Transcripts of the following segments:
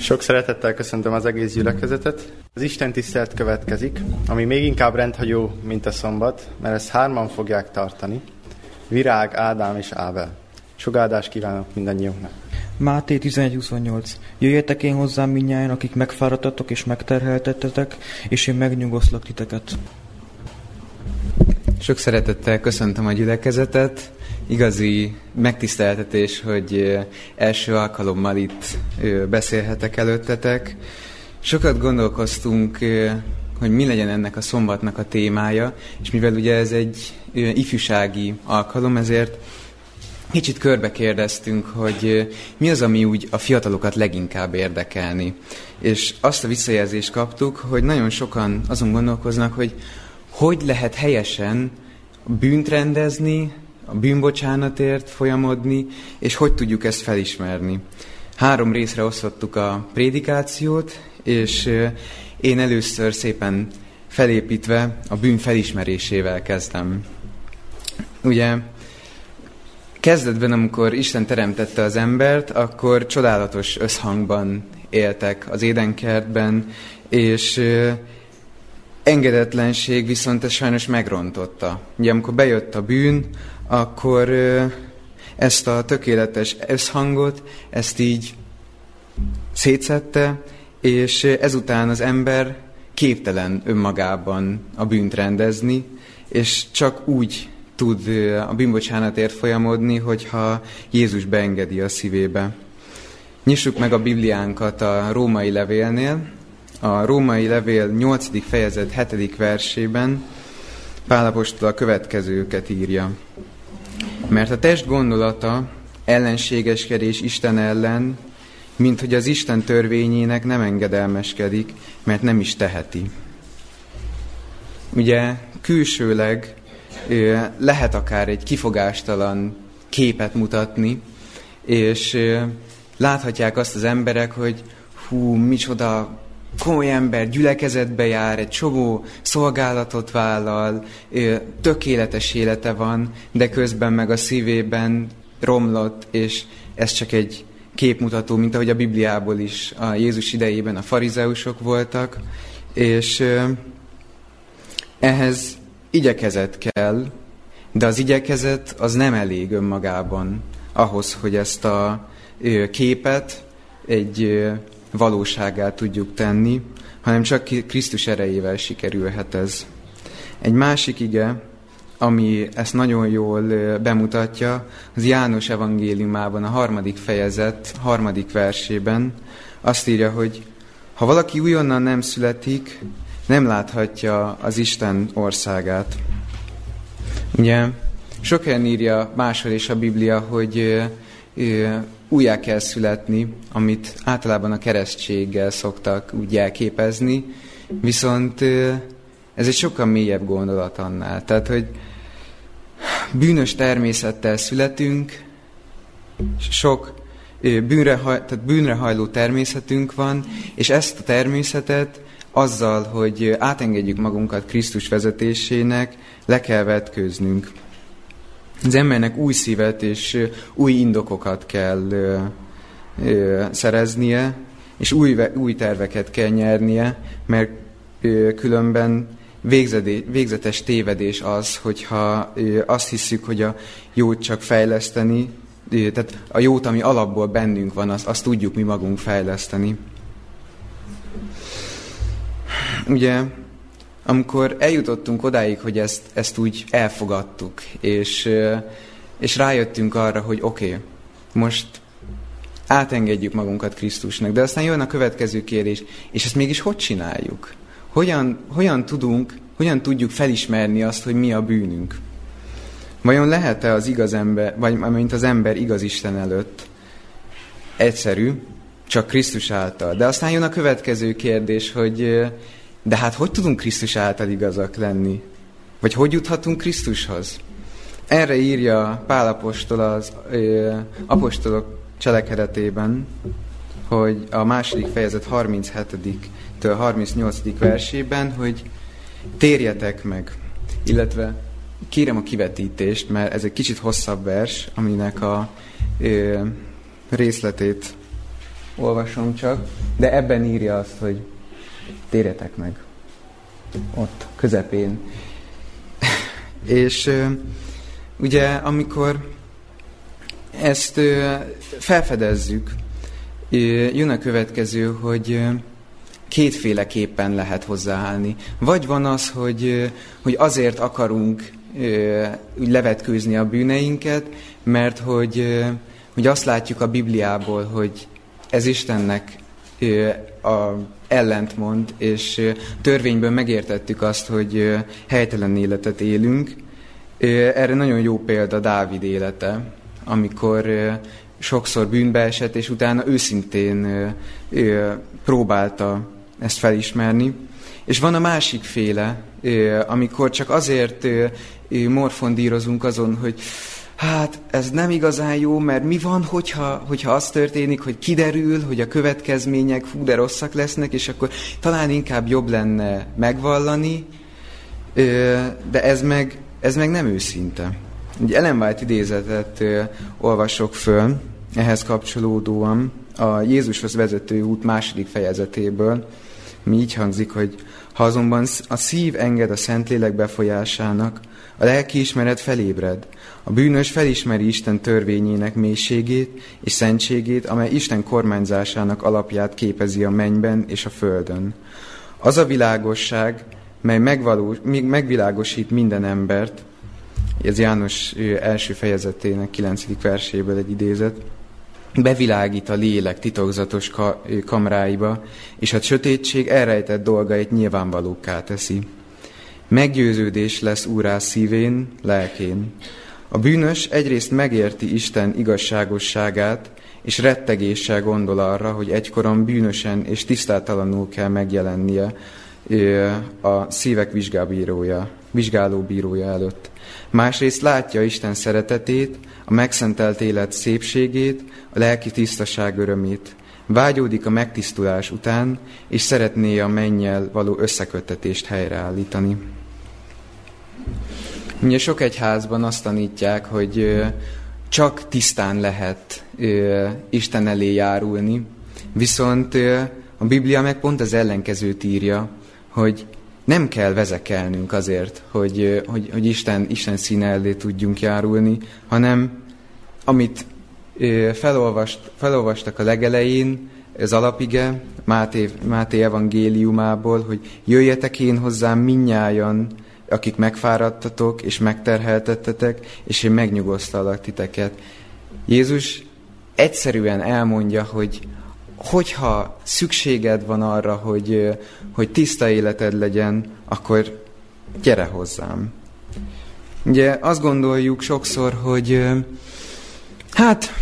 Sok szeretettel köszöntöm az egész gyülekezetet. Az Isten tisztelt következik, ami még inkább rendhagyó, mint a szombat, mert ezt hárman fogják tartani. Virág, Ádám és Ábel. Sok áldást kívánok mindannyiunknak. Máté 11.28 Jöjjetek én hozzám minnyáján, akik megfáradtatok és megterheltettetek, és én megnyugoszlak titeket. Sok szeretettel köszöntöm a gyülekezetet. Igazi megtiszteltetés, hogy első alkalommal itt beszélhetek előttetek. Sokat gondolkoztunk, hogy mi legyen ennek a szombatnak a témája, és mivel ugye ez egy ifjúsági alkalom, ezért kicsit körbe kérdeztünk, hogy mi az, ami úgy a fiatalokat leginkább érdekelni. És azt a visszajelzést kaptuk, hogy nagyon sokan azon gondolkoznak, hogy hogy lehet helyesen bűnt rendezni, a bűnbocsánatért folyamodni, és hogy tudjuk ezt felismerni. Három részre osztottuk a prédikációt, és én először szépen felépítve a bűn felismerésével kezdem. Ugye kezdetben, amikor Isten teremtette az embert, akkor csodálatos összhangban éltek az édenkertben, és engedetlenség viszont ez sajnos megrontotta. Ugye amikor bejött a bűn, akkor ezt a tökéletes összhangot, ezt így szétszette, és ezután az ember képtelen önmagában a bűnt rendezni, és csak úgy tud a bűnbocsánatért folyamodni, hogyha Jézus beengedi a szívébe. Nyissuk meg a Bibliánkat a római levélnél. A római levél 8. fejezet 7. versében Pálapostól a következőket írja. Mert a test gondolata ellenségeskedés Isten ellen, mint hogy az Isten törvényének nem engedelmeskedik, mert nem is teheti. Ugye külsőleg lehet akár egy kifogástalan képet mutatni, és láthatják azt az emberek, hogy hú, micsoda komoly ember gyülekezetbe jár, egy csomó szolgálatot vállal, tökéletes élete van, de közben meg a szívében romlott, és ez csak egy képmutató, mint ahogy a Bibliából is a Jézus idejében a farizeusok voltak, és ehhez igyekezet kell, de az igyekezet az nem elég önmagában ahhoz, hogy ezt a képet egy valóságát tudjuk tenni, hanem csak Krisztus erejével sikerülhet ez. Egy másik ige, ami ezt nagyon jól bemutatja, az János evangéliumában, a harmadik fejezet, harmadik versében azt írja, hogy ha valaki újonnan nem születik, nem láthatja az Isten országát. Ugye sok helyen írja máshol is a Biblia, hogy újjá kell születni, amit általában a keresztséggel szoktak úgy elképezni, viszont ez egy sokkal mélyebb gondolat annál. Tehát, hogy bűnös természettel születünk, sok bűnre, tehát bűnre hajló természetünk van, és ezt a természetet azzal, hogy átengedjük magunkat Krisztus vezetésének, le kell vetkőznünk. Az embernek új szívet és új indokokat kell szereznie, és új, új terveket kell nyernie, mert ö, különben végzetes tévedés az, hogyha ö, azt hiszük, hogy a jót csak fejleszteni, tehát a jót, ami alapból bennünk van, azt, azt tudjuk mi magunk fejleszteni. Ugye amikor eljutottunk odáig, hogy ezt, ezt úgy elfogadtuk, és, és rájöttünk arra, hogy oké, okay, most átengedjük magunkat Krisztusnak, de aztán jön a következő kérdés, és ezt mégis hogy csináljuk? Hogyan, hogyan tudunk, hogyan tudjuk felismerni azt, hogy mi a bűnünk? Vajon lehet-e az igaz ember, vagy mint az ember igaz Isten előtt? Egyszerű, csak Krisztus által. De aztán jön a következő kérdés, hogy de hát hogy tudunk Krisztus által igazak lenni? Vagy hogy juthatunk Krisztushoz? Erre írja Pál apostol az ö, apostolok cselekedetében, hogy a második fejezet 37-től 38. versében, hogy térjetek meg, illetve kérem a kivetítést, mert ez egy kicsit hosszabb vers, aminek a ö, részletét olvasom csak, de ebben írja azt, hogy térjetek meg. Ott, közepén. És ugye, amikor ezt felfedezzük, jön a következő, hogy kétféleképpen lehet hozzáállni. Vagy van az, hogy, hogy azért akarunk úgy levetkőzni a bűneinket, mert hogy, hogy azt látjuk a Bibliából, hogy ez Istennek a ellentmond, és törvényből megértettük azt, hogy helytelen életet élünk. Erre nagyon jó példa Dávid élete, amikor sokszor bűnbe esett, és utána őszintén próbálta ezt felismerni. És van a másik féle, amikor csak azért morfondírozunk azon, hogy hát ez nem igazán jó, mert mi van, hogyha, hogyha az történik, hogy kiderül, hogy a következmények fú, de rosszak lesznek, és akkor talán inkább jobb lenne megvallani, de ez meg, ez meg nem őszinte. Egy Ellen White idézetet olvasok föl, ehhez kapcsolódóan a Jézushoz vezető út második fejezetéből, mi így hangzik, hogy ha azonban a szív enged a Szentlélek befolyásának, a lelkiismeret felébred, a bűnös felismeri Isten törvényének mélységét és szentségét, amely Isten kormányzásának alapját képezi a mennyben és a földön. Az a világosság, mely megvilágosít minden embert, ez János első fejezetének kilencedik verséből egy idézet, bevilágít a lélek titokzatos kamráiba, és a sötétség elrejtett dolgait nyilvánvalóká teszi. Meggyőződés lesz úrá szívén, lelkén. A bűnös egyrészt megérti Isten igazságosságát, és rettegéssel gondol arra, hogy egykoron bűnösen és tisztátalanul kell megjelennie a szívek vizsgálbírója, vizsgálóbírója előtt. Másrészt látja Isten szeretetét, a megszentelt élet szépségét, a lelki tisztaság örömét. Vágyódik a megtisztulás után, és szeretné a mennyel való összeköttetést helyreállítani. Ugye sok egyházban azt tanítják, hogy csak tisztán lehet Isten elé járulni, viszont a Biblia meg pont az ellenkezőt írja, hogy nem kell vezekelnünk azért, hogy, hogy, hogy Isten, Isten színe elé tudjunk járulni, hanem amit felolvast, felolvastak a legelején, ez alapige, Máté, Máté evangéliumából, hogy jöjjetek én hozzám minnyájan, akik megfáradtatok és megterheltettetek, és én megnyugosztalak titeket. Jézus egyszerűen elmondja, hogy hogyha szükséged van arra, hogy, hogy tiszta életed legyen, akkor gyere hozzám. Ugye azt gondoljuk sokszor, hogy hát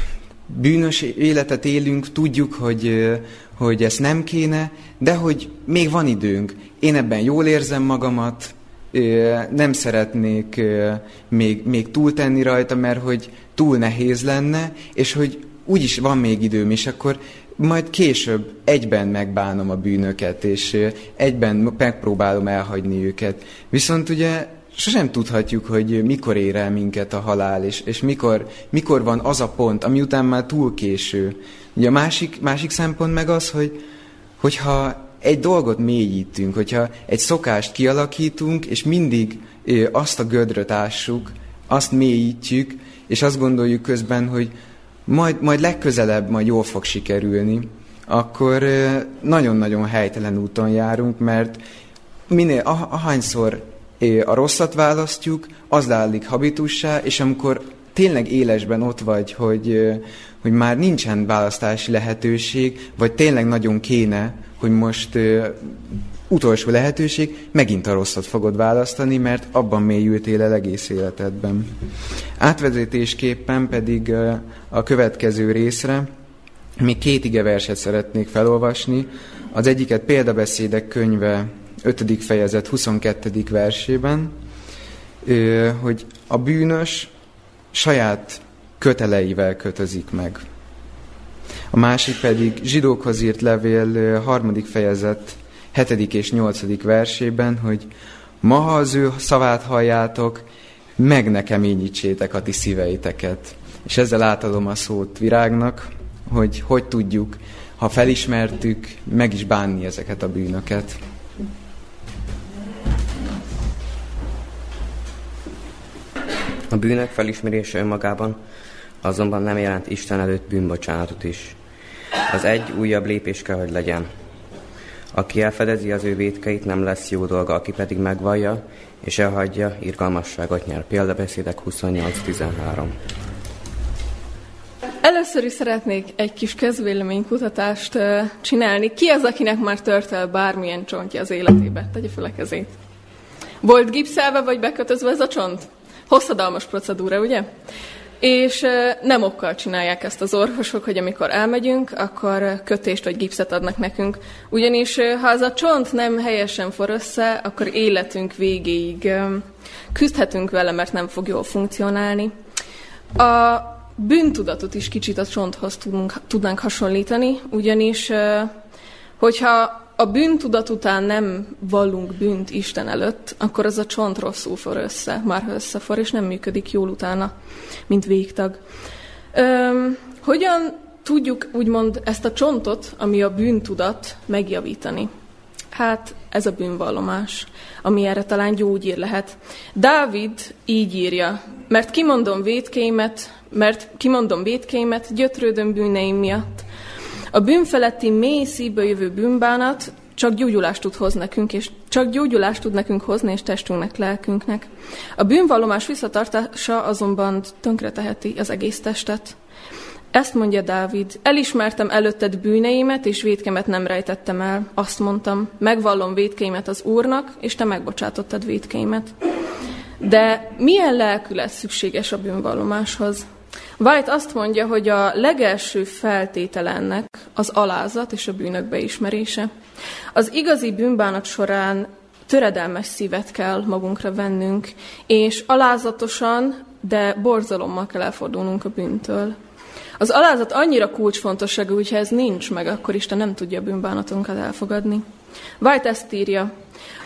bűnös életet élünk, tudjuk, hogy, hogy ezt nem kéne, de hogy még van időnk. Én ebben jól érzem magamat, nem szeretnék még, még túltenni rajta, mert hogy túl nehéz lenne, és hogy úgyis van még időm, és akkor majd később egyben megbánom a bűnöket, és egyben megpróbálom elhagyni őket. Viszont ugye sosem tudhatjuk, hogy mikor ér el minket a halál, és, és mikor, mikor van az a pont, ami után már túl késő. Ugye a másik, másik szempont meg az, hogy hogyha egy dolgot mélyítünk, hogyha egy szokást kialakítunk, és mindig azt a gödröt ássuk, azt mélyítjük, és azt gondoljuk közben, hogy majd, majd legközelebb majd jól fog sikerülni, akkor nagyon-nagyon helytelen úton járunk, mert minél, ahányszor a rosszat választjuk, az lálik habitussá, és amikor tényleg élesben ott vagy, hogy, hogy már nincsen választási lehetőség, vagy tényleg nagyon kéne, hogy most utolsó lehetőség, megint a rosszat fogod választani, mert abban mélyültél el egész életedben. Átvezetésképpen pedig a következő részre még két ige verset szeretnék felolvasni. Az egyiket példabeszédek könyve 5. fejezet 22. versében, hogy a bűnös saját köteleivel kötözik meg. A másik pedig zsidókhoz írt levél harmadik fejezet 7. és 8. versében, hogy ma, ha az ő szavát halljátok, meg nekem ényítsétek a ti szíveiteket. És ezzel átadom a szót virágnak, hogy hogy tudjuk ha felismertük, meg is bánni ezeket a bűnöket. A bűnök felismerése önmagában azonban nem jelent Isten előtt bűnbocsánatot is. Az egy újabb lépés kell, hogy legyen. Aki elfedezi az ő vétkeit, nem lesz jó dolga, aki pedig megvallja és elhagyja, irgalmasságot nyer. Példabeszédek 28.13. Először is szeretnék egy kis közvéleménykutatást csinálni. Ki az, akinek már tört el bármilyen csontja az életébe? Tegye fel a kezét. Volt gipszelve vagy bekötözve ez a csont? Hosszadalmas procedúra, ugye? És nem okkal csinálják ezt az orvosok, hogy amikor elmegyünk, akkor kötést vagy gipszet adnak nekünk. Ugyanis ha az a csont nem helyesen for össze, akkor életünk végéig küzdhetünk vele, mert nem fog jól funkcionálni. A bűntudatot is kicsit a csonthoz tudunk, tudnánk hasonlítani, ugyanis hogyha a bűntudat után nem vallunk bűnt Isten előtt, akkor az a csont rosszul for össze, már összefor, és nem működik jól utána, mint végtag. Öm, hogyan tudjuk úgymond ezt a csontot, ami a bűntudat, megjavítani? Hát ez a bűnvallomás, ami erre talán gyógyír lehet. Dávid így írja, mert kimondom védkéimet, mert kimondom védkéimet, gyötrődöm bűneim miatt, a bűnfeletti mély szívből jövő bűnbánat csak gyógyulást tud hoz nekünk, és csak gyógyulást tud nekünk hozni, és testünknek, lelkünknek. A bűnvallomás visszatartása azonban tönkreteheti az egész testet. Ezt mondja Dávid, elismertem előtted bűneimet, és védkemet nem rejtettem el. Azt mondtam, megvallom védkeimet az Úrnak, és te megbocsátottad védkeimet. De milyen lelkület szükséges a bűnvallomáshoz? White azt mondja, hogy a legelső feltétele ennek az alázat és a bűnök beismerése. Az igazi bűnbánat során töredelmes szívet kell magunkra vennünk, és alázatosan, de borzalommal kell elfordulnunk a bűntől. Az alázat annyira kulcsfontosságú, hogyha ez nincs meg, akkor Isten nem tudja a bűnbánatunkat elfogadni. White ezt írja,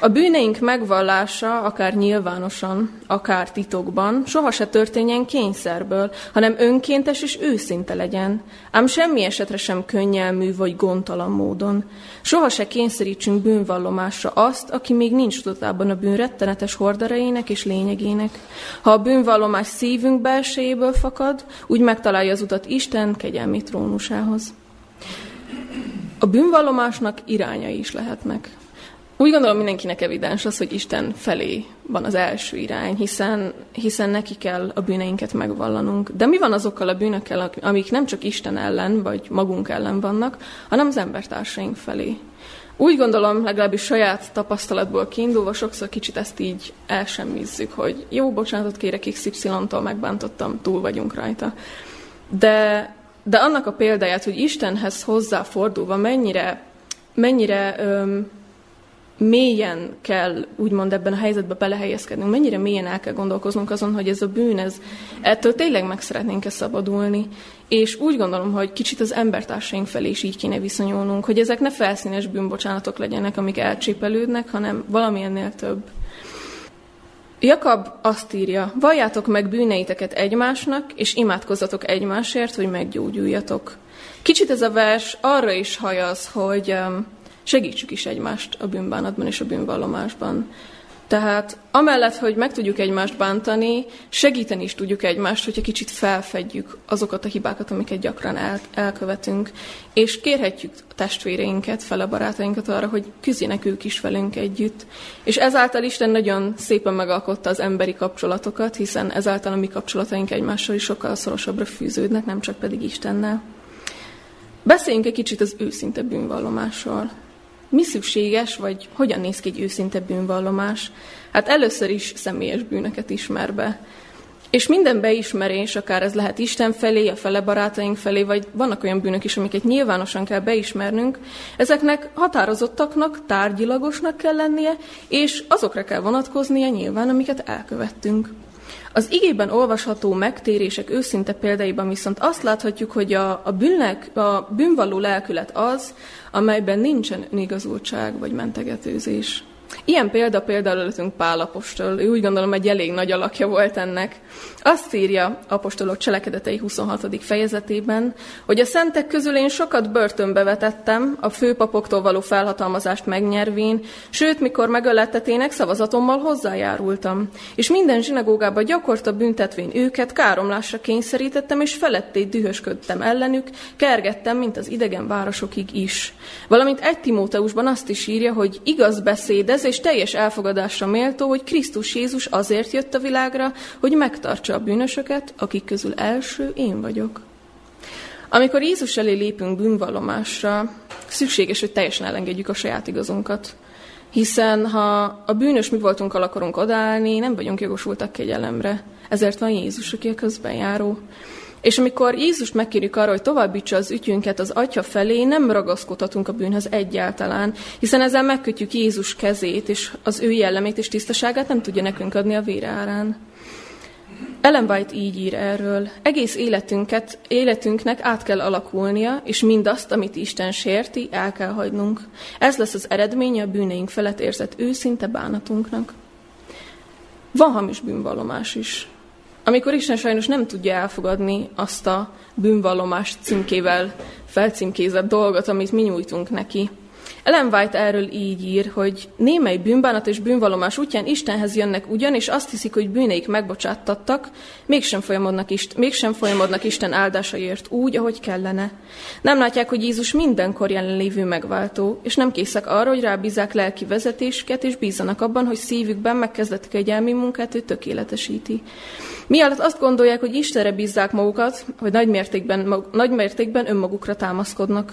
a bűneink megvallása, akár nyilvánosan, akár titokban, soha se történjen kényszerből, hanem önkéntes és őszinte legyen, ám semmi esetre sem könnyelmű vagy gondtalan módon. Soha se kényszerítsünk bűnvallomásra azt, aki még nincs tudatában a bűn rettenetes horderejének és lényegének. Ha a bűnvallomás szívünk belsejéből fakad, úgy megtalálja az utat Isten kegyelmi trónusához. A bűnvallomásnak irányai is lehetnek. Úgy gondolom mindenkinek evidens az, hogy Isten felé van az első irány, hiszen, hiszen neki kell a bűneinket megvallanunk. De mi van azokkal a bűnökkel, amik nem csak Isten ellen, vagy magunk ellen vannak, hanem az embertársaink felé? Úgy gondolom, legalábbis saját tapasztalatból kiindulva, sokszor kicsit ezt így elsemmizzük, hogy jó, bocsánatot kérek XY-tól, megbántottam, túl vagyunk rajta. De, de annak a példáját, hogy Istenhez hozzáfordulva mennyire, mennyire öm, mélyen kell úgymond ebben a helyzetben belehelyezkednünk, mennyire mélyen el kell gondolkoznunk azon, hogy ez a bűn, ez, ettől tényleg meg szeretnénk-e szabadulni. És úgy gondolom, hogy kicsit az embertársaink felé is így kéne viszonyulnunk, hogy ezek ne felszínes bűnbocsánatok legyenek, amik elcsépelődnek, hanem valami ennél több. Jakab azt írja, valljátok meg bűneiteket egymásnak, és imádkozzatok egymásért, hogy meggyógyuljatok. Kicsit ez a vers arra is hajaz, hogy um, segítsük is egymást a bűnbánatban és a bűnvallomásban. Tehát amellett, hogy meg tudjuk egymást bántani, segíteni is tudjuk egymást, hogyha kicsit felfedjük azokat a hibákat, amiket gyakran el, elkövetünk, és kérhetjük a testvéreinket, fel a barátainkat arra, hogy küzdjenek ők is velünk együtt. És ezáltal Isten nagyon szépen megalkotta az emberi kapcsolatokat, hiszen ezáltal a mi kapcsolataink egymással is sokkal szorosabbra fűződnek, nem csak pedig Istennel. Beszéljünk egy kicsit az őszinte bűnvallomásról mi szükséges, vagy hogyan néz ki egy őszinte bűnvallomás? Hát először is személyes bűnöket ismer be. És minden beismerés, akár ez lehet Isten felé, a fele barátaink felé, vagy vannak olyan bűnök is, amiket nyilvánosan kell beismernünk, ezeknek határozottaknak, tárgyilagosnak kell lennie, és azokra kell vonatkoznia nyilván, amiket elkövettünk. Az igében olvasható megtérések őszinte példáiban viszont azt láthatjuk, hogy a, a, bűnnek, a bűnvalló lelkület az, amelyben nincsen igazultság vagy mentegetőzés. Ilyen példa például előttünk Pál apostol, ő úgy gondolom egy elég nagy alakja volt ennek. Azt írja apostolok cselekedetei 26. fejezetében, hogy a szentek közül én sokat börtönbe vetettem, a főpapoktól való felhatalmazást megnyervén, sőt, mikor megölettetének szavazatommal hozzájárultam. És minden zsinagógába gyakorta büntetvén őket, káromlásra kényszerítettem, és feletté dühösködtem ellenük, kergettem, mint az idegen városokig is. Valamint egy Timóteusban azt is írja, hogy igaz beszédez, és teljes elfogadásra méltó, hogy Krisztus Jézus azért jött a világra, hogy megtartsa a bűnösöket, akik közül első én vagyok. Amikor Jézus elé lépünk bűnvallomásra, szükséges, hogy teljesen elengedjük a saját igazunkat. Hiszen ha a bűnös mi voltunk akarunk odállni, nem vagyunk jogosultak kegyelemre. Ezért van Jézus, aki a közben járó. És amikor Jézust megkérjük arra, hogy továbbítsa az ügyünket az Atya felé, nem ragaszkodhatunk a bűnhöz egyáltalán, hiszen ezzel megkötjük Jézus kezét, és az ő jellemét és tisztaságát nem tudja nekünk adni a vére árán. Ellen White így ír erről. Egész életünket, életünknek át kell alakulnia, és mindazt, amit Isten sérti, el kell hagynunk. Ez lesz az eredménye a bűneink felett érzett őszinte bánatunknak. Van hamis bűnvallomás is. Amikor Isten sajnos nem tudja elfogadni azt a bűnvallomás címkével felcímkézett dolgot, amit mi nyújtunk neki, ellen White erről így ír, hogy némely bűnbánat és bűnvalomás útján Istenhez jönnek ugyan, és azt hiszik, hogy bűneik megbocsáttattak, mégsem folyamodnak, Isten, mégsem folyamodnak Isten áldásaiért úgy, ahogy kellene. Nem látják, hogy Jézus mindenkor jelenlévő megváltó, és nem készek arra, hogy rábízzák lelki vezetésüket, és bízzanak abban, hogy szívükben megkezdett kegyelmi munkát ő tökéletesíti. Mi alatt azt gondolják, hogy Istenre bízzák magukat, hogy nagy mértékben, nagy mértékben önmagukra támaszkodnak.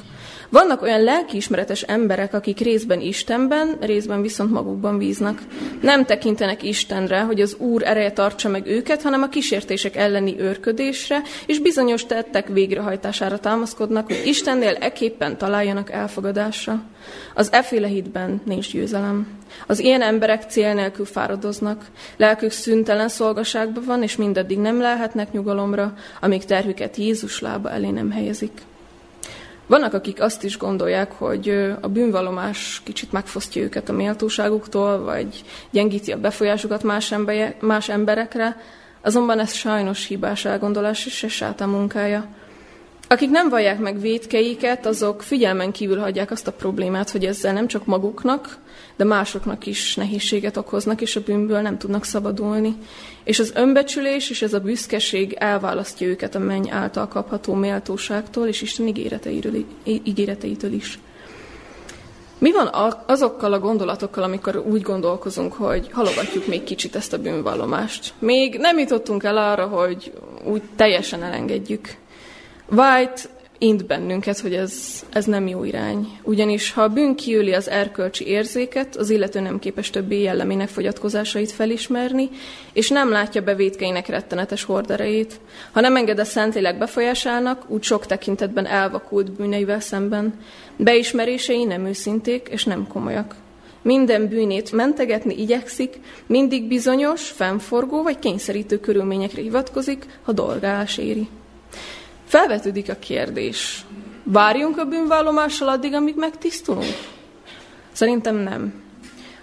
Vannak olyan lelkiismeretes emberek, akik részben Istenben, részben viszont magukban bíznak. Nem tekintenek Istenre, hogy az Úr ereje tartsa meg őket, hanem a kísértések elleni őrködésre, és bizonyos tettek végrehajtására támaszkodnak, hogy Istennél eképpen találjanak elfogadásra. Az eféle hitben nincs győzelem. Az ilyen emberek cél nélkül fáradoznak, lelkük szüntelen szolgaságban van, és mindaddig nem lehetnek nyugalomra, amíg terhüket Jézus lába elé nem helyezik. Vannak, akik azt is gondolják, hogy a bűnvalomás kicsit megfosztja őket a méltóságuktól, vagy gyengíti a befolyásukat más, embere, más emberekre, azonban ez sajnos hibás elgondolás és sátán munkája. Akik nem vallják meg védkeiket, azok figyelmen kívül hagyják azt a problémát, hogy ezzel nem csak maguknak, de másoknak is nehézséget okoznak, és a bűnből nem tudnak szabadulni. És az önbecsülés és ez a büszkeség elválasztja őket a menny által kapható méltóságtól és Isten ígéreteitől is. Mi van azokkal a gondolatokkal, amikor úgy gondolkozunk, hogy halogatjuk még kicsit ezt a bűnvallomást? Még nem jutottunk el arra, hogy úgy teljesen elengedjük. White int bennünket, hogy ez, ez nem jó irány. Ugyanis ha a bűn kiüli az erkölcsi érzéket, az illető nem képes többé jellemének fogyatkozásait felismerni, és nem látja bevétkeinek rettenetes horderejét. Ha nem enged a Szentlélek befolyásának, úgy sok tekintetben elvakult bűneivel szemben. Beismerései nem őszinték és nem komolyak. Minden bűnét mentegetni igyekszik, mindig bizonyos, fennforgó vagy kényszerítő körülményekre hivatkozik, ha dolgálás éri. Felvetődik a kérdés, várjunk a bűnvallomással addig, amíg megtisztulunk? Szerintem nem.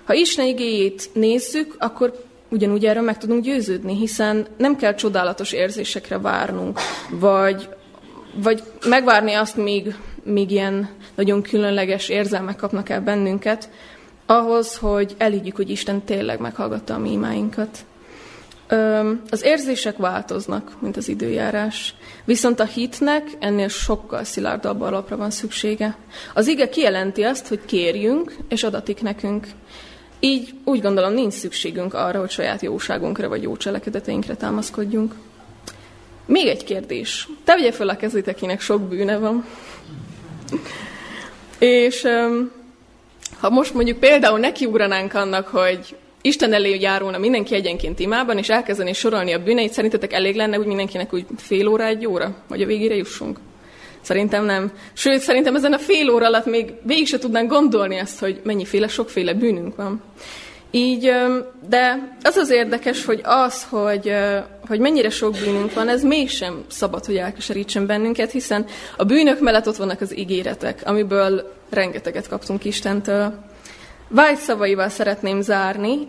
Ha Isten igéjét nézzük, akkor ugyanúgy erről meg tudunk győződni, hiszen nem kell csodálatos érzésekre várnunk, vagy, vagy megvárni azt, míg, míg ilyen nagyon különleges érzelmek kapnak el bennünket, ahhoz, hogy elígyük, hogy Isten tényleg meghallgatta a mi imáinkat. Az érzések változnak, mint az időjárás. Viszont a hitnek ennél sokkal szilárdabb alapra van szüksége. Az ige kijelenti azt, hogy kérjünk, és adatik nekünk. Így úgy gondolom nincs szükségünk arra, hogy saját jóságunkra vagy jó cselekedeteinkre támaszkodjunk. Még egy kérdés. Te vegye fel a kezét, akinek sok bűne van. És ha most mondjuk például nekiugranánk annak, hogy Isten elé járulna mindenki egyenként imában, és elkezdeni sorolni a bűneit, szerintetek elég lenne úgy mindenkinek úgy fél óra, egy óra, hogy a végére jussunk? Szerintem nem. Sőt, szerintem ezen a fél óra alatt még végig se tudnánk gondolni azt, hogy mennyiféle, sokféle bűnünk van. Így, de az az érdekes, hogy az, hogy, hogy mennyire sok bűnünk van, ez mégsem szabad, hogy elkeserítsen bennünket, hiszen a bűnök mellett ott vannak az ígéretek, amiből rengeteget kaptunk Istentől. White szavaival szeretném zárni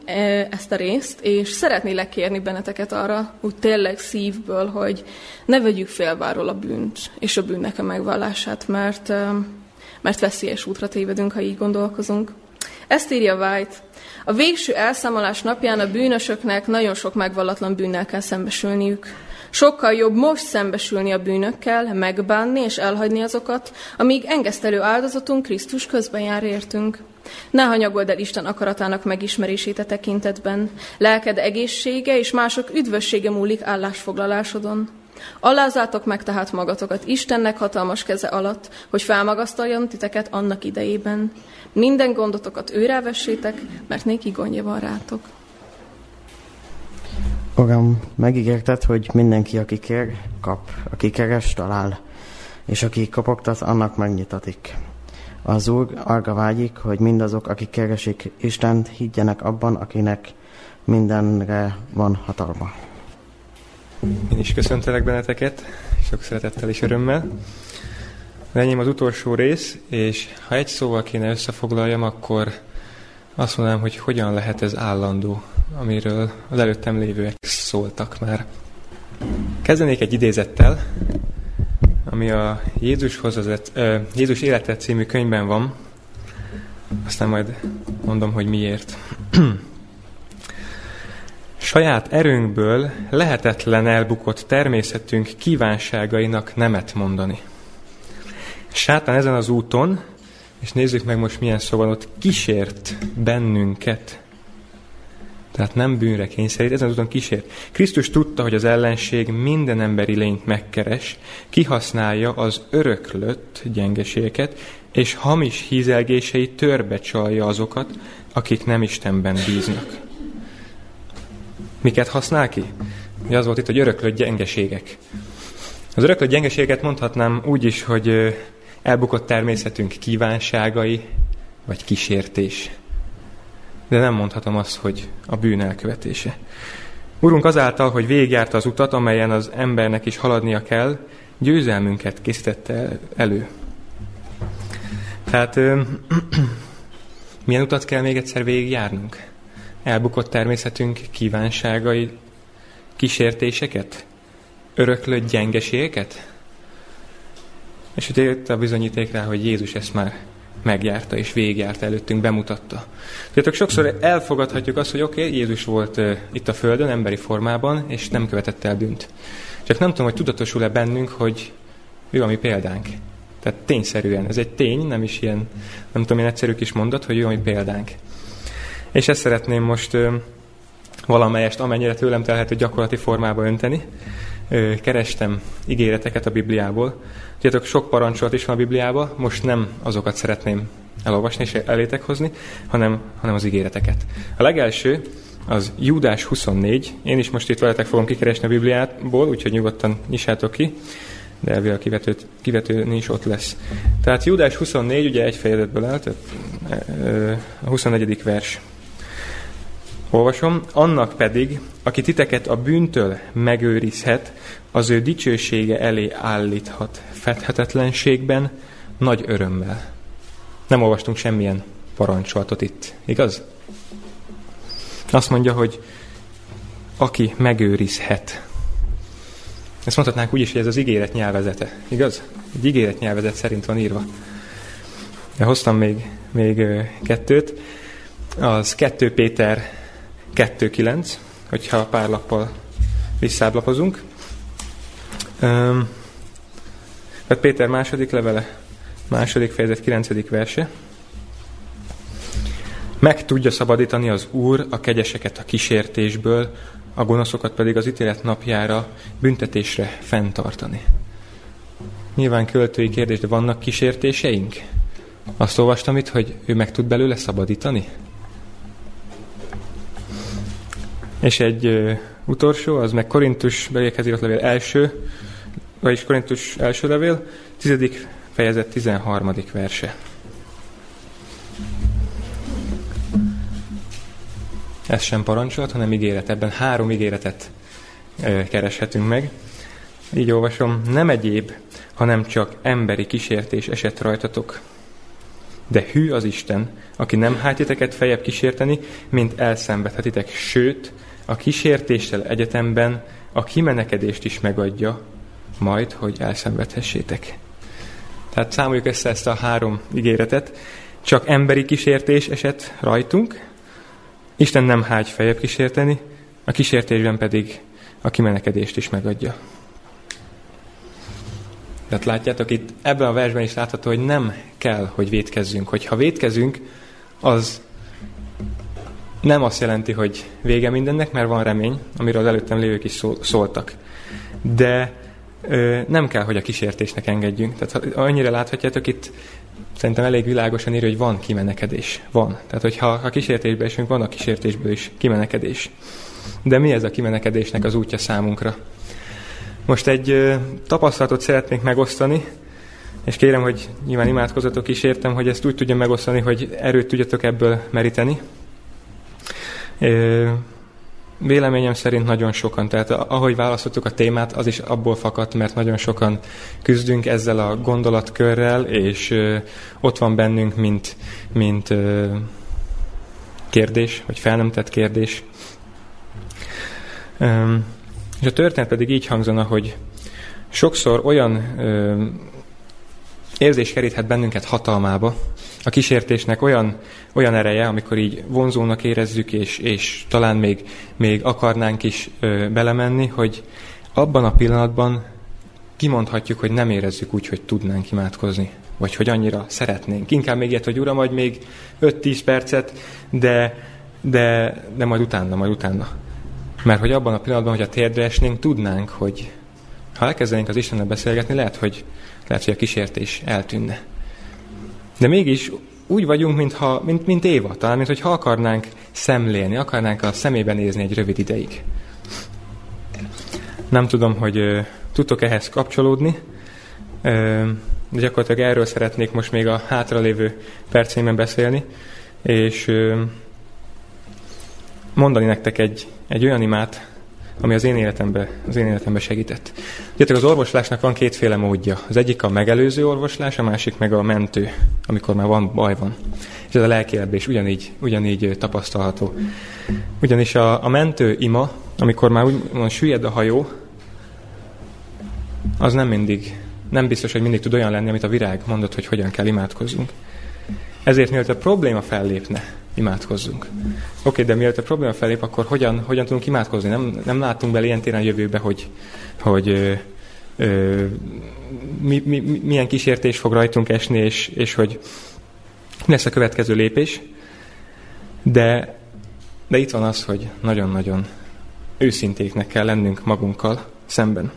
ezt a részt, és szeretnélek kérni benneteket arra, úgy tényleg szívből, hogy ne vegyük félváról a bűnt és a bűnnek a megvallását, mert, mert veszélyes útra tévedünk, ha így gondolkozunk. Ezt írja White. A végső elszámolás napján a bűnösöknek nagyon sok megvallatlan bűnnel kell szembesülniük. Sokkal jobb most szembesülni a bűnökkel, megbánni és elhagyni azokat, amíg engesztelő áldozatunk Krisztus közben jár értünk. Ne hanyagold el Isten akaratának megismerését a tekintetben. Lelked egészsége és mások üdvössége múlik állásfoglalásodon. Alázátok meg tehát magatokat Istennek hatalmas keze alatt, hogy felmagasztaljon titeket annak idejében. Minden gondotokat őre vessétek, mert néki gondja van rátok. Uram, megígérted, hogy mindenki, aki kér, kap, aki keres, talál, és aki kopogtat, annak megnyitatik. Az Úr arra vágyik, hogy mindazok, akik keresik Istent, higgyenek abban, akinek mindenre van hatalma. Én is köszöntelek benneteket, sok szeretettel és örömmel. Lenyém az utolsó rész, és ha egy szóval kéne összefoglaljam, akkor azt mondanám, hogy hogyan lehet ez állandó, amiről az előttem lévőek szóltak már. Kezdenék egy idézettel, ami a Jézushoz az, Jézus élete című könyvben van, aztán majd mondom, hogy miért. Saját erőnkből lehetetlen elbukott természetünk kívánságainak nemet mondani. Sátán ezen az úton, és nézzük meg most milyen szó van ott, kísért bennünket. Tehát nem bűnre kényszerít, ezen az úton kísért. Krisztus tudta, hogy az ellenség minden emberi lényt megkeres, kihasználja az öröklött gyengeségeket, és hamis hízelgései törbe csalja azokat, akik nem Istenben bíznak. Miket használ ki? Ugye az volt itt, hogy öröklött gyengeségek. Az öröklött gyengeséget mondhatnám úgy is, hogy elbukott természetünk kívánságai, vagy kísértés. De nem mondhatom azt, hogy a bűn elkövetése. Urunk azáltal, hogy végigjárta az utat, amelyen az embernek is haladnia kell, győzelmünket készítette elő. Tehát ö, milyen utat kell még egyszer végigjárnunk? Elbukott természetünk kívánságai, kísértéseket? Öröklött gyengeségeket? És itt a bizonyíték rá, hogy Jézus ezt már megjárta és végigjárta előttünk, bemutatta. Tudjátok, sokszor elfogadhatjuk azt, hogy oké, okay, Jézus volt uh, itt a Földön, emberi formában, és nem követett el bűnt. Csak nem tudom, hogy tudatosul-e bennünk, hogy ő a mi példánk. Tehát tényszerűen, ez egy tény, nem is ilyen, nem tudom, ilyen egyszerű kis mondat, hogy ő a mi példánk. És ezt szeretném most uh, valamelyest, amennyire tőlem telhető gyakorlati formába önteni. Kerestem ígéreteket a Bibliából, Tudjátok, sok parancsolat is van a Bibliában, most nem azokat szeretném elolvasni és elétek hozni, hanem, hanem az ígéreteket. A legelső az Júdás 24, én is most itt veletek fogom kikeresni a Bibliából, úgyhogy nyugodtan nyissátok ki, de elvileg a kivetőt, kivető is ott lesz. Tehát Júdás 24, ugye egy fejezetből áll, a 24. vers. Olvasom, annak pedig, aki titeket a bűntől megőrizhet, az ő dicsősége elé állíthat fedhetetlenségben, nagy örömmel. Nem olvastunk semmilyen parancsolatot itt, igaz? Azt mondja, hogy aki megőrizhet. Ezt mondhatnánk úgy is, hogy ez az ígéret nyelvezete, igaz? Egy ígéret nyelvezet szerint van írva. De hoztam még, még kettőt. Az 2 Péter 2.9, hogyha pár lappal visszáblapozunk. Um, tehát Péter második levele, második fejezet, kilencedik verse. Meg tudja szabadítani az Úr a kegyeseket a kísértésből, a gonoszokat pedig az ítélet napjára büntetésre fenntartani. Nyilván költői kérdés, de vannak kísértéseink? Azt olvastam itt, hogy ő meg tud belőle szabadítani? És egy ö, utolsó, az meg Korintus írott levél első, vagyis Korintus első levél, tizedik fejezet, 13. verse. Ez sem parancsolat, hanem ígéret. Ebben három ígéretet ö, kereshetünk meg. Így olvasom, nem egyéb, hanem csak emberi kísértés esett rajtatok. De hű az Isten, aki nem hájt titeket fejebb kísérteni, mint elszenvedhetitek, sőt, a kísértéssel egyetemben a kimenekedést is megadja, majd, hogy elszenvedhessétek. Tehát számoljuk össze ezt a három ígéretet. Csak emberi kísértés esett rajtunk, Isten nem hágy fejebb kísérteni, a kísértésben pedig a kimenekedést is megadja. Tehát látjátok, itt ebben a versben is látható, hogy nem kell, hogy védkezzünk. Hogyha védkezünk, az nem azt jelenti, hogy vége mindennek, mert van remény, amiről az előttem lévők is szóltak. De ö, nem kell, hogy a kísértésnek engedjünk. Tehát ha annyira láthatjátok, itt szerintem elég világosan írja, hogy van kimenekedés. Van. Tehát, hogyha a kísértésbe esünk, van a kísértésből is kimenekedés. De mi ez a kimenekedésnek az útja számunkra? Most egy ö, tapasztalatot szeretnék megosztani, és kérem, hogy nyilván imádkozatok is értem, hogy ezt úgy tudjam megosztani, hogy erőt tudjatok ebből meríteni. Véleményem szerint nagyon sokan, tehát ahogy választottuk a témát, az is abból fakadt, mert nagyon sokan küzdünk ezzel a gondolatkörrel, és ott van bennünk, mint, mint kérdés, vagy fel nem tett kérdés. És a történet pedig így hangzana, hogy sokszor olyan érzés keríthet bennünket hatalmába, a kísértésnek olyan, olyan ereje, amikor így vonzónak érezzük, és, és talán még, még akarnánk is ö, belemenni, hogy abban a pillanatban kimondhatjuk, hogy nem érezzük úgy, hogy tudnánk imádkozni, vagy hogy annyira szeretnénk. Inkább még ilyet, hogy Uram, vagy még 5-10 percet, de, de, de majd utána, majd utána. Mert hogy abban a pillanatban, hogy a térdre esnénk, tudnánk, hogy ha elkezdenénk az Istennel beszélgetni, lehet, hogy, lehet, hogy a kísértés eltűnne. De mégis úgy vagyunk, mintha, mint, mint Éva, talán, mint hogyha akarnánk szemlélni, akarnánk a szemébe nézni egy rövid ideig. Nem tudom, hogy ö, tudtok ehhez kapcsolódni, ö, de gyakorlatilag erről szeretnék most még a hátralévő perceimben beszélni, és ö, mondani nektek egy, egy olyan imát, ami az én életembe, az én életembe segített. Tudjátok, az orvoslásnak van kétféle módja. Az egyik a megelőző orvoslás, a másik meg a mentő, amikor már van baj van. És ez a lelkiebbés ugyanígy, ugyanígy tapasztalható. Ugyanis a, a mentő ima, amikor már úgy van, süllyed a hajó, az nem mindig, nem biztos, hogy mindig tud olyan lenni, amit a virág mondott, hogy hogyan kell imádkozzunk. Ezért mielőtt a probléma fellépne, imádkozzunk. Oké, okay, de mielőtt a probléma felép, akkor hogyan, hogyan tudunk imádkozni? Nem, nem látunk bele ilyen téren a jövőbe, hogy, hogy ö, ö, mi, mi, milyen kísértés fog rajtunk esni, és, és hogy mi lesz a következő lépés. De, de itt van az, hogy nagyon-nagyon őszintéknek kell lennünk magunkkal szemben.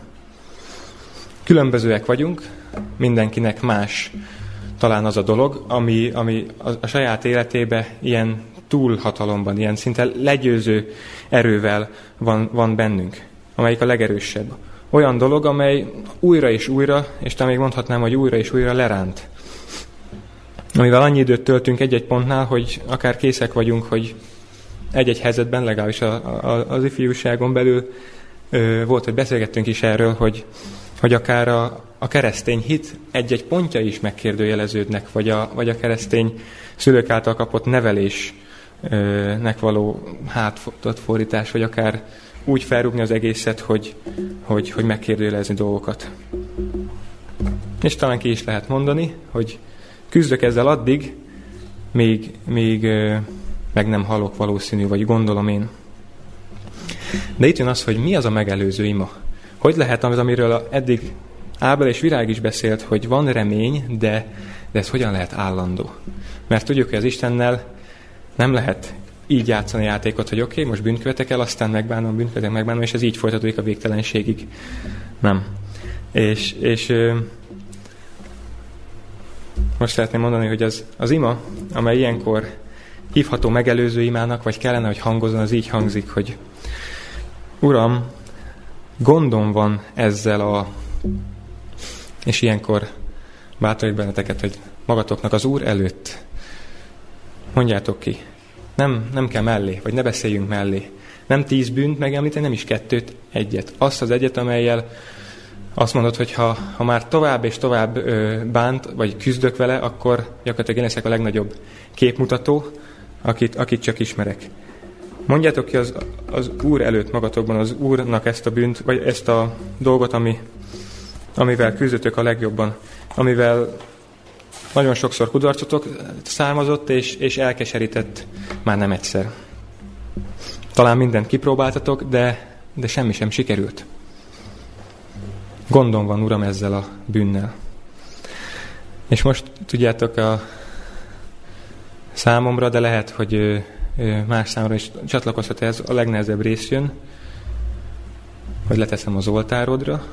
Különbözőek vagyunk, mindenkinek más talán az a dolog, ami, ami a, saját életébe ilyen túlhatalomban, ilyen szinte legyőző erővel van, van bennünk, amelyik a legerősebb. Olyan dolog, amely újra és újra, és talán még mondhatnám, hogy újra és újra leránt. Amivel annyi időt töltünk egy-egy pontnál, hogy akár készek vagyunk, hogy egy-egy helyzetben, legalábbis a, a, az ifjúságon belül ö, volt, hogy beszélgettünk is erről, hogy, hogy akár a, a keresztény hit egy-egy pontja is megkérdőjeleződnek, vagy a, vagy a keresztény szülők által kapott nevelésnek való hátott fordítás, vagy akár úgy felrúgni az egészet, hogy, hogy, hogy megkérdőjelezni dolgokat. És talán ki is lehet mondani, hogy küzdök ezzel addig, még, még meg nem halok valószínű, vagy gondolom én. De itt jön az, hogy mi az a megelőző ima. Hogy lehet az, amiről eddig Ábel és Virág is beszélt, hogy van remény, de, de ez hogyan lehet állandó? Mert tudjuk, hogy az Istennel nem lehet így játszani a játékot, hogy oké, okay, most bűnkövetek el, aztán megbánom, bűnkövetek, megbánom, és ez így folytatódik a végtelenségig. Nem. És, és most szeretném mondani, hogy az, az ima, amely ilyenkor hívható megelőző imának, vagy kellene, hogy hangozzon, az így hangzik, hogy Uram, gondom van ezzel a és ilyenkor bátorít benneteket, hogy magatoknak az Úr előtt mondjátok ki. Nem, nem kell mellé, vagy ne beszéljünk mellé. Nem tíz bűnt megemlíteni, nem is kettőt, egyet. Azt az egyet, amelyel azt mondod, hogy ha, ha már tovább és tovább ö, bánt, vagy küzdök vele, akkor gyakorlatilag én leszek a legnagyobb képmutató, akit, akit csak ismerek. Mondjátok ki az, az Úr előtt magatokban az Úrnak ezt a bűnt, vagy ezt a dolgot, ami, amivel küzdötök a legjobban, amivel nagyon sokszor kudarcotok származott, és, és elkeserített már nem egyszer. Talán mindent kipróbáltatok, de, de semmi sem sikerült. Gondom van, Uram, ezzel a bűnnel. És most tudjátok, a számomra, de lehet, hogy más számra is csatlakozhat ez, a legnehezebb rész jön, hogy leteszem az oltárodra,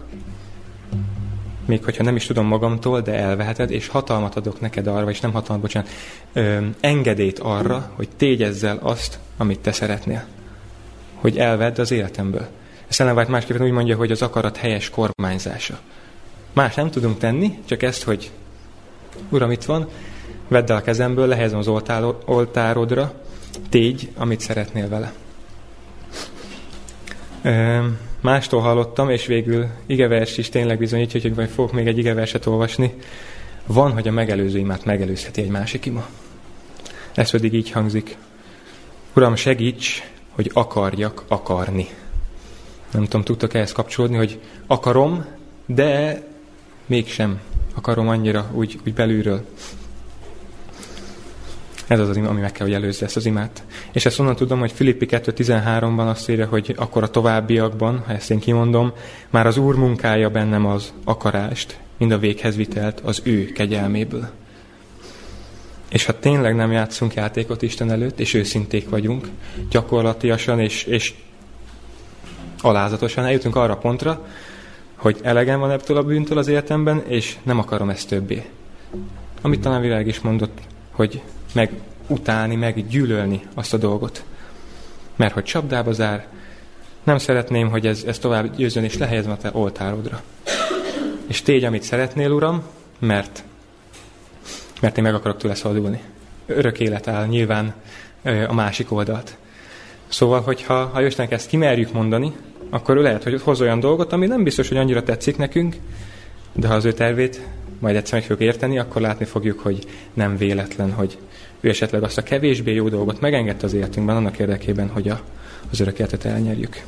még hogyha nem is tudom magamtól, de elveheted, és hatalmat adok neked arra, és nem hatalmat, bocsánat, ö, engedélyt arra, hogy tégyezzel azt, amit te szeretnél. Hogy elvedd az életemből. Ezt Ellen White másképpen úgy mondja, hogy az akarat helyes kormányzása. Más nem tudunk tenni, csak ezt, hogy Uram, itt van, vedd el a kezemből, lehelyezem az oltárodra, tégy, amit szeretnél vele. Mástól hallottam, és végül igevers is tényleg bizonyítja, hogy vagy fogok még egy igeverset olvasni. Van, hogy a megelőző imát megelőzheti egy másik ima. Ez pedig így hangzik. Uram, segíts, hogy akarjak akarni. Nem tudom, tudtok ehhez kapcsolódni, hogy akarom, de mégsem akarom annyira úgy, úgy belülről. Ez az ami meg kell, hogy előzze ezt az imát. És ezt onnan tudom, hogy Filippi 2.13-ban azt írja, hogy akkor a továbbiakban, ha ezt én kimondom, már az Úr munkája bennem az akarást, mind a véghez vitelt az ő kegyelméből. És ha tényleg nem játszunk játékot Isten előtt, és őszinték vagyunk, gyakorlatilag és, és alázatosan eljutunk arra pontra, hogy elegem van ebből a bűntől az életemben, és nem akarom ezt többé. Amit talán világ is mondott, hogy meg utálni, meg gyűlölni azt a dolgot. Mert hogy csapdába zár, nem szeretném, hogy ez, ez tovább győzön, és lehelyezem a te oltárodra. És tégy, amit szeretnél, Uram, mert, mert én meg akarok tőle szabadulni. Örök élet áll nyilván a másik oldalt. Szóval, hogyha ha Istennek ezt kimerjük mondani, akkor ő lehet, hogy hoz olyan dolgot, ami nem biztos, hogy annyira tetszik nekünk, de ha az ő tervét majd egyszer meg fogjuk érteni, akkor látni fogjuk, hogy nem véletlen, hogy ő esetleg azt a kevésbé jó dolgot megengedte az életünkben annak érdekében, hogy a, az örök életet elnyerjük.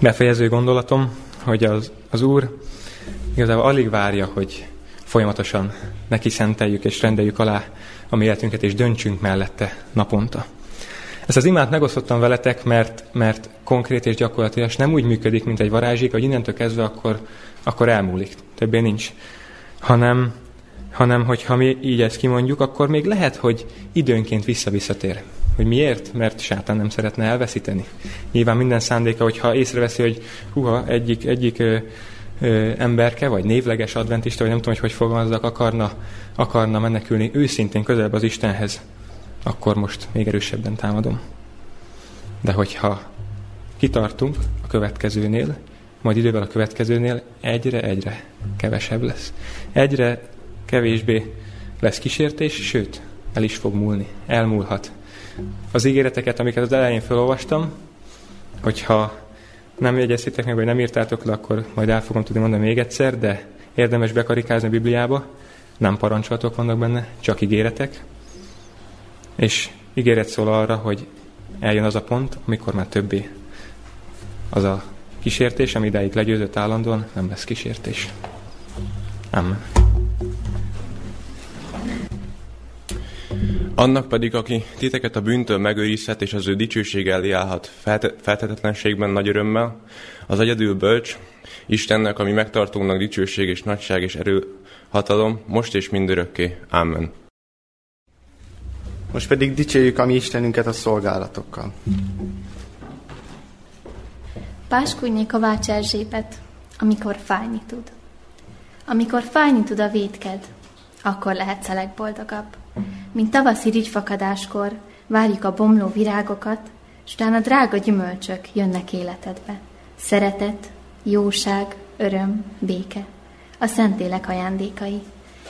Befejező gondolatom, hogy az, az Úr igazából alig várja, hogy folyamatosan neki szenteljük és rendeljük alá a mi életünket, és döntsünk mellette naponta. Ezt az imát megosztottam veletek, mert, mert konkrét és gyakorlatilag nem úgy működik, mint egy varázsik, hogy innentől kezdve akkor, akkor elmúlik. Többé nincs. Hanem hanem hogyha mi így ezt kimondjuk, akkor még lehet, hogy időnként vissza-visszatér. Hogy miért? Mert sátán nem szeretne elveszíteni. Nyilván minden szándéka, hogyha észreveszi, hogy huha, egyik, egyik ö, ö, emberke, vagy névleges adventista, vagy nem tudom, hogy hogy fogalmazzak, akarna, akarna menekülni őszintén közelebb az Istenhez, akkor most még erősebben támadom. De hogyha kitartunk a következőnél, majd idővel a következőnél egyre-egyre kevesebb lesz. Egyre kevésbé lesz kísértés, sőt, el is fog múlni, elmúlhat. Az ígéreteket, amiket az elején felolvastam, hogyha nem jegyeztétek meg, vagy nem írtátok le, akkor majd el fogom tudni mondani még egyszer, de érdemes bekarikázni a Bibliába, nem parancsolatok vannak benne, csak ígéretek. És ígéret szól arra, hogy eljön az a pont, amikor már többé az a kísértés, ami idáig legyőzött állandóan, nem lesz kísértés. Amen. Annak pedig, aki titeket a bűntől megőrizhet, és az ő dicsőség elé állhat feltetetlenségben nagy örömmel, az egyedül bölcs, Istennek, ami megtartónak dicsőség és nagyság és erő hatalom, most és mindörökké. Amen. Most pedig dicsérjük a mi Istenünket a szolgálatokkal. Páskulj Kovács Erzsébet, amikor fájni tud. Amikor fájni tud a vétked, akkor lehetsz a legboldogabb. Mint tavaszi rigyfakadáskor várjuk a bomló virágokat, és utána drága gyümölcsök jönnek életedbe. Szeretet, jóság, öröm, béke. A Szentélek ajándékai.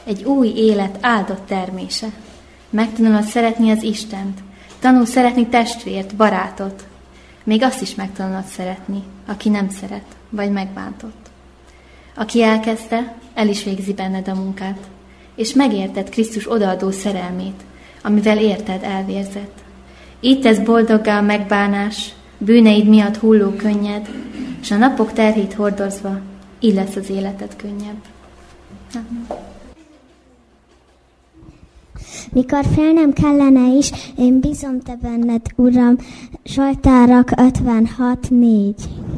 Egy új élet áldott termése. Megtanulod szeretni az Istent, tanul szeretni testvért, barátot. Még azt is megtanulod szeretni, aki nem szeret. vagy megbántott. Aki elkezdte, el is végzi benned a munkát, és megérted Krisztus odaadó szerelmét, amivel érted elvérzett. Így tesz boldoggá a megbánás, bűneid miatt hulló könnyed, és a napok terhét hordozva, így lesz az életed könnyebb. Mikor félnem kellene is, én bízom te benned, Uram, Sajtárak 56.4.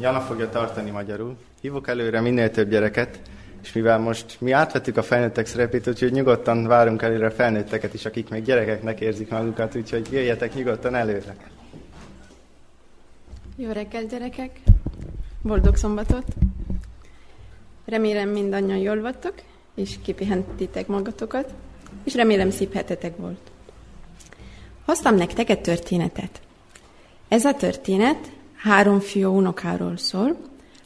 Jana fogja tartani magyarul. Hívok előre minél több gyereket, és mivel most mi átvettük a felnőttek szerepét, úgyhogy nyugodtan várunk előre a felnőtteket is, akik még gyerekeknek érzik magukat, úgyhogy jöjjetek nyugodtan előre. Jó reggel, gyerekek! Boldog szombatot! Remélem mindannyian jól vagytok, és kipihentitek magatokat, és remélem szép hetetek volt. Hoztam nektek egy történetet. Ez a történet három fiú unokáról szól,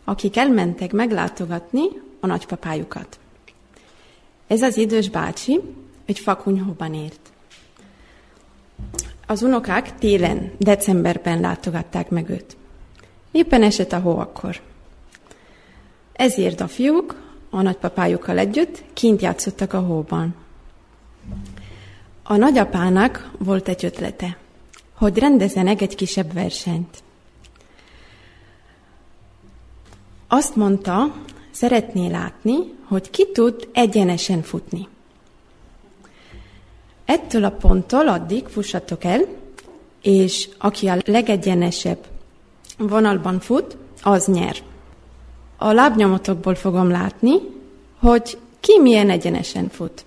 akik elmentek meglátogatni a nagypapájukat. Ez az idős bácsi egy fakunyhóban ért. Az unokák télen, decemberben látogatták meg őt. Éppen esett a hó akkor. Ezért a fiúk a nagypapájukkal együtt kint játszottak a hóban. A nagyapának volt egy ötlete, hogy rendezenek egy kisebb versenyt. Azt mondta, szeretné látni, hogy ki tud egyenesen futni. Ettől a ponttól addig fussatok el, és aki a legegyenesebb vonalban fut, az nyer. A lábnyomotokból fogom látni, hogy ki milyen egyenesen fut.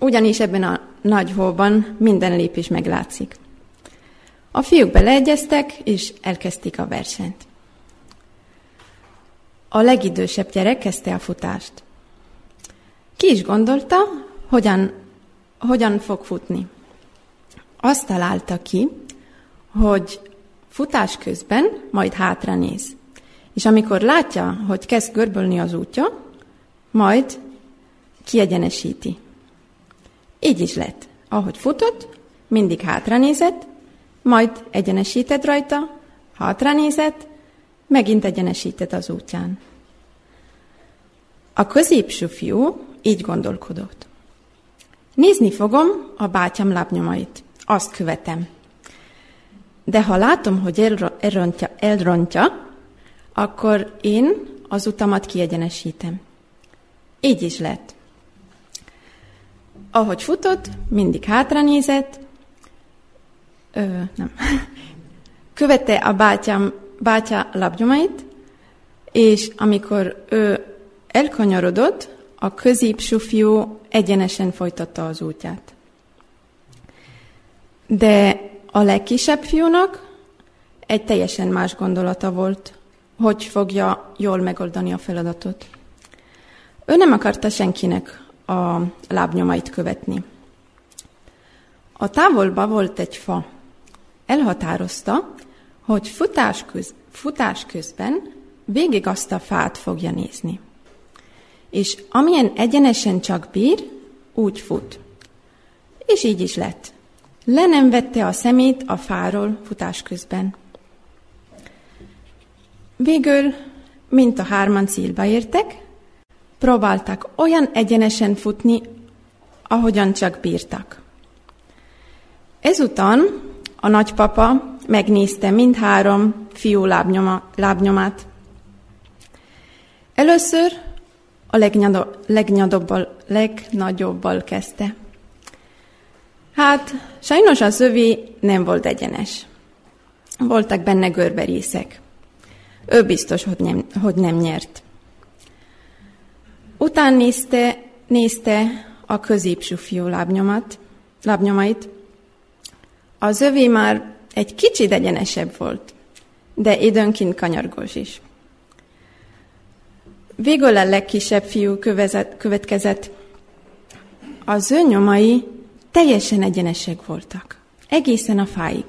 Ugyanis ebben a nagy hóban minden lépés meglátszik. A fiúk beleegyeztek, és elkezdték a versenyt. A legidősebb gyerek kezdte a futást. Ki is gondolta, hogyan, hogyan fog futni. Azt találta ki, hogy futás közben majd hátra néz. És amikor látja, hogy kezd görbölni az útja, majd kiegyenesíti. Így is lett. Ahogy futott, mindig hátra nézett, majd egyenesített rajta, hátra nézett, megint egyenesített az útján. A középső fiú így gondolkodott. Nézni fogom a bátyám lábnyomait. Azt követem. De ha látom, hogy elrontja, elrontja, akkor én az utamat kiegyenesítem. Így is lett. Ahogy futott, mindig hátra nézett, ö, nem, követte a bátyám, bátya lábnyomait, és amikor ő elkanyarodott, a középső fiú egyenesen folytatta az útját. De a legkisebb fiúnak egy teljesen más gondolata volt, hogy fogja jól megoldani a feladatot. Ő nem akarta senkinek a lábnyomait követni. A távolba volt egy fa. Elhatározta, hogy futás, köz, futás közben végig azt a fát fogja nézni. És amilyen egyenesen csak bír, úgy fut. És így is lett. Le nem vette a szemét a fáról futás közben. Végül, mint a hárman célba értek, próbáltak olyan egyenesen futni, ahogyan csak bírtak. Ezután a nagypapa megnézte mindhárom fiú lábnyoma, lábnyomát. Először a legnagyobbal, legnagyobbal kezdte. Hát, sajnos az övé nem volt egyenes. Voltak benne görberészek. Ő biztos, hogy nem, hogy nem nyert. Után nézte, nézte a középső fiú lábnyomat, lábnyomait. Az övé már egy kicsit egyenesebb volt, de időnként kanyargós is. Végül a legkisebb fiú kövezett, következett. Az ő nyomai teljesen egyenesek voltak, egészen a fáig.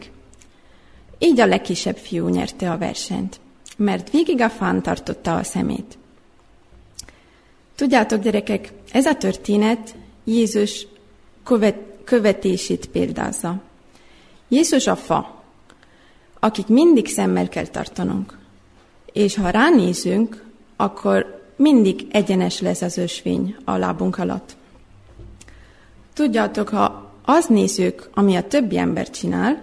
Így a legkisebb fiú nyerte a versenyt, mert végig a fán tartotta a szemét. Tudjátok, gyerekek, ez a történet Jézus követ, követését példázza. Jézus a fa, akik mindig szemmel kell tartanunk. És ha ránézünk, akkor mindig egyenes lesz az ösvény a lábunk alatt. Tudjátok, ha azt nézzük, ami a többi ember csinál,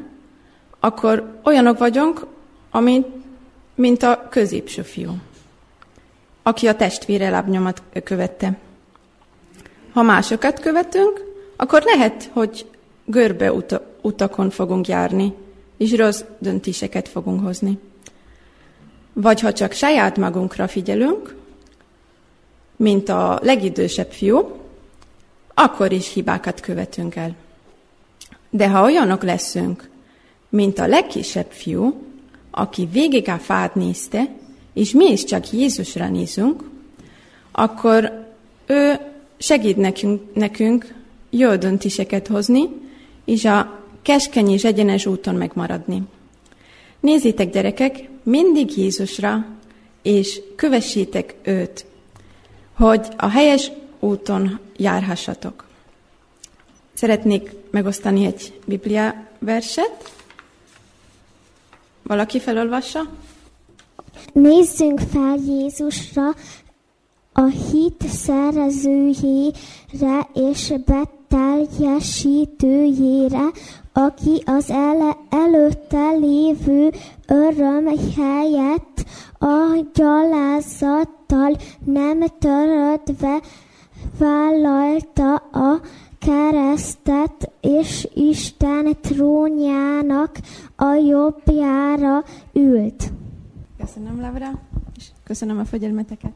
akkor olyanok vagyunk, amit, mint a középső fiú aki a testvére lábnyomat követte. Ha másokat követünk, akkor lehet, hogy görbe utakon fogunk járni, és rossz döntéseket fogunk hozni. Vagy ha csak saját magunkra figyelünk, mint a legidősebb fiú, akkor is hibákat követünk el. De ha olyanok leszünk, mint a legkisebb fiú, aki végig a fát nézte, és mi is csak Jézusra nézünk, akkor ő segít nekünk, nekünk jó döntéseket hozni, és a keskeny és egyenes úton megmaradni. Nézzétek, gyerekek, mindig Jézusra, és kövessétek őt, hogy a helyes úton járhassatok. Szeretnék megosztani egy Biblia verset. Valaki felolvassa? Nézzünk fel Jézusra, a hit szerezőjére és beteljesítőjére, aki az ele előtte lévő öröm helyett a gyalázattal nem törödve vállalta a keresztet, és Isten trónjának a jobbjára ült. Köszönöm, Laura, és köszönöm a figyelmeteket.